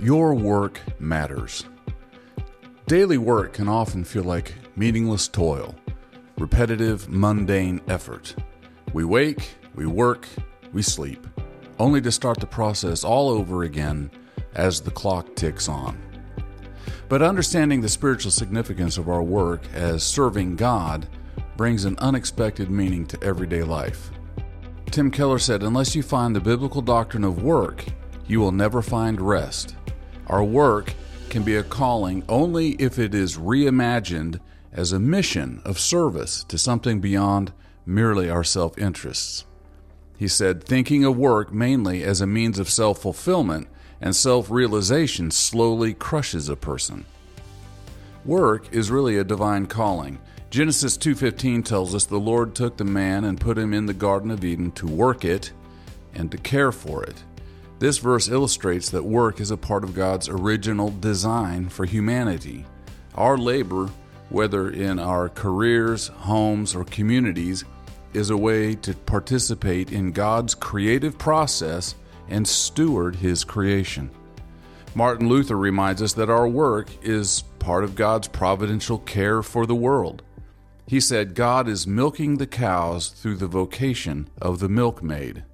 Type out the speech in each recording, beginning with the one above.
Your work matters. Daily work can often feel like meaningless toil, repetitive, mundane effort. We wake, we work, we sleep, only to start the process all over again as the clock ticks on. But understanding the spiritual significance of our work as serving God brings an unexpected meaning to everyday life. Tim Keller said, Unless you find the biblical doctrine of work, you will never find rest. Our work can be a calling only if it is reimagined as a mission of service to something beyond merely our self interests. He said, thinking of work mainly as a means of self fulfillment and self realization slowly crushes a person. Work is really a divine calling. Genesis 2:15 tells us the Lord took the man and put him in the garden of Eden to work it and to care for it. This verse illustrates that work is a part of God's original design for humanity. Our labor, whether in our careers, homes, or communities, is a way to participate in God's creative process and steward His creation. Martin Luther reminds us that our work is part of God's providential care for the world. He said, God is milking the cows through the vocation of the milkmaid.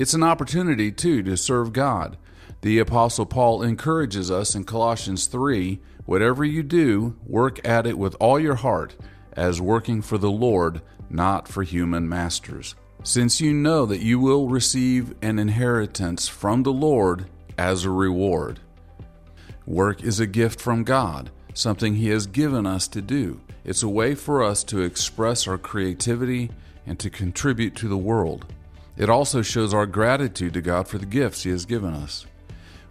It's an opportunity, too, to serve God. The Apostle Paul encourages us in Colossians 3 whatever you do, work at it with all your heart, as working for the Lord, not for human masters since you know that you will receive an inheritance from the Lord as a reward. Work is a gift from God, something He has given us to do. It's a way for us to express our creativity and to contribute to the world. It also shows our gratitude to God for the gifts He has given us.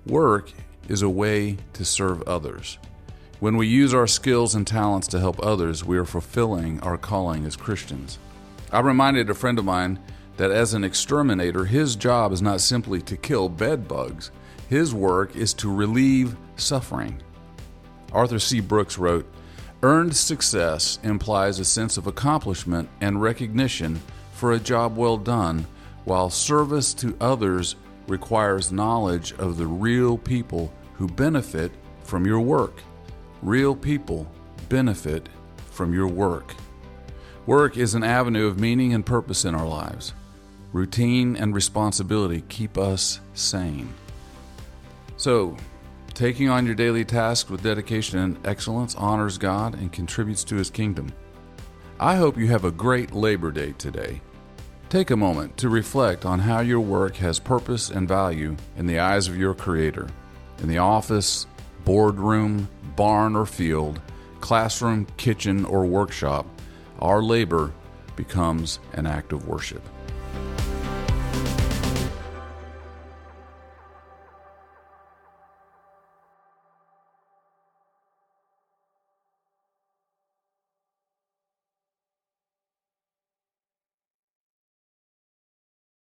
Work is a way to serve others. When we use our skills and talents to help others, we are fulfilling our calling as Christians. I reminded a friend of mine that as an exterminator, his job is not simply to kill bed bugs, his work is to relieve suffering. Arthur C. Brooks wrote Earned success implies a sense of accomplishment and recognition for a job well done, while service to others requires knowledge of the real people who benefit from your work. Real people benefit from your work. Work is an avenue of meaning and purpose in our lives. Routine and responsibility keep us sane. So, taking on your daily task with dedication and excellence honors God and contributes to His kingdom. I hope you have a great Labor Day today. Take a moment to reflect on how your work has purpose and value in the eyes of your Creator. In the office, boardroom, barn or field, classroom, kitchen, or workshop, our labor becomes an act of worship.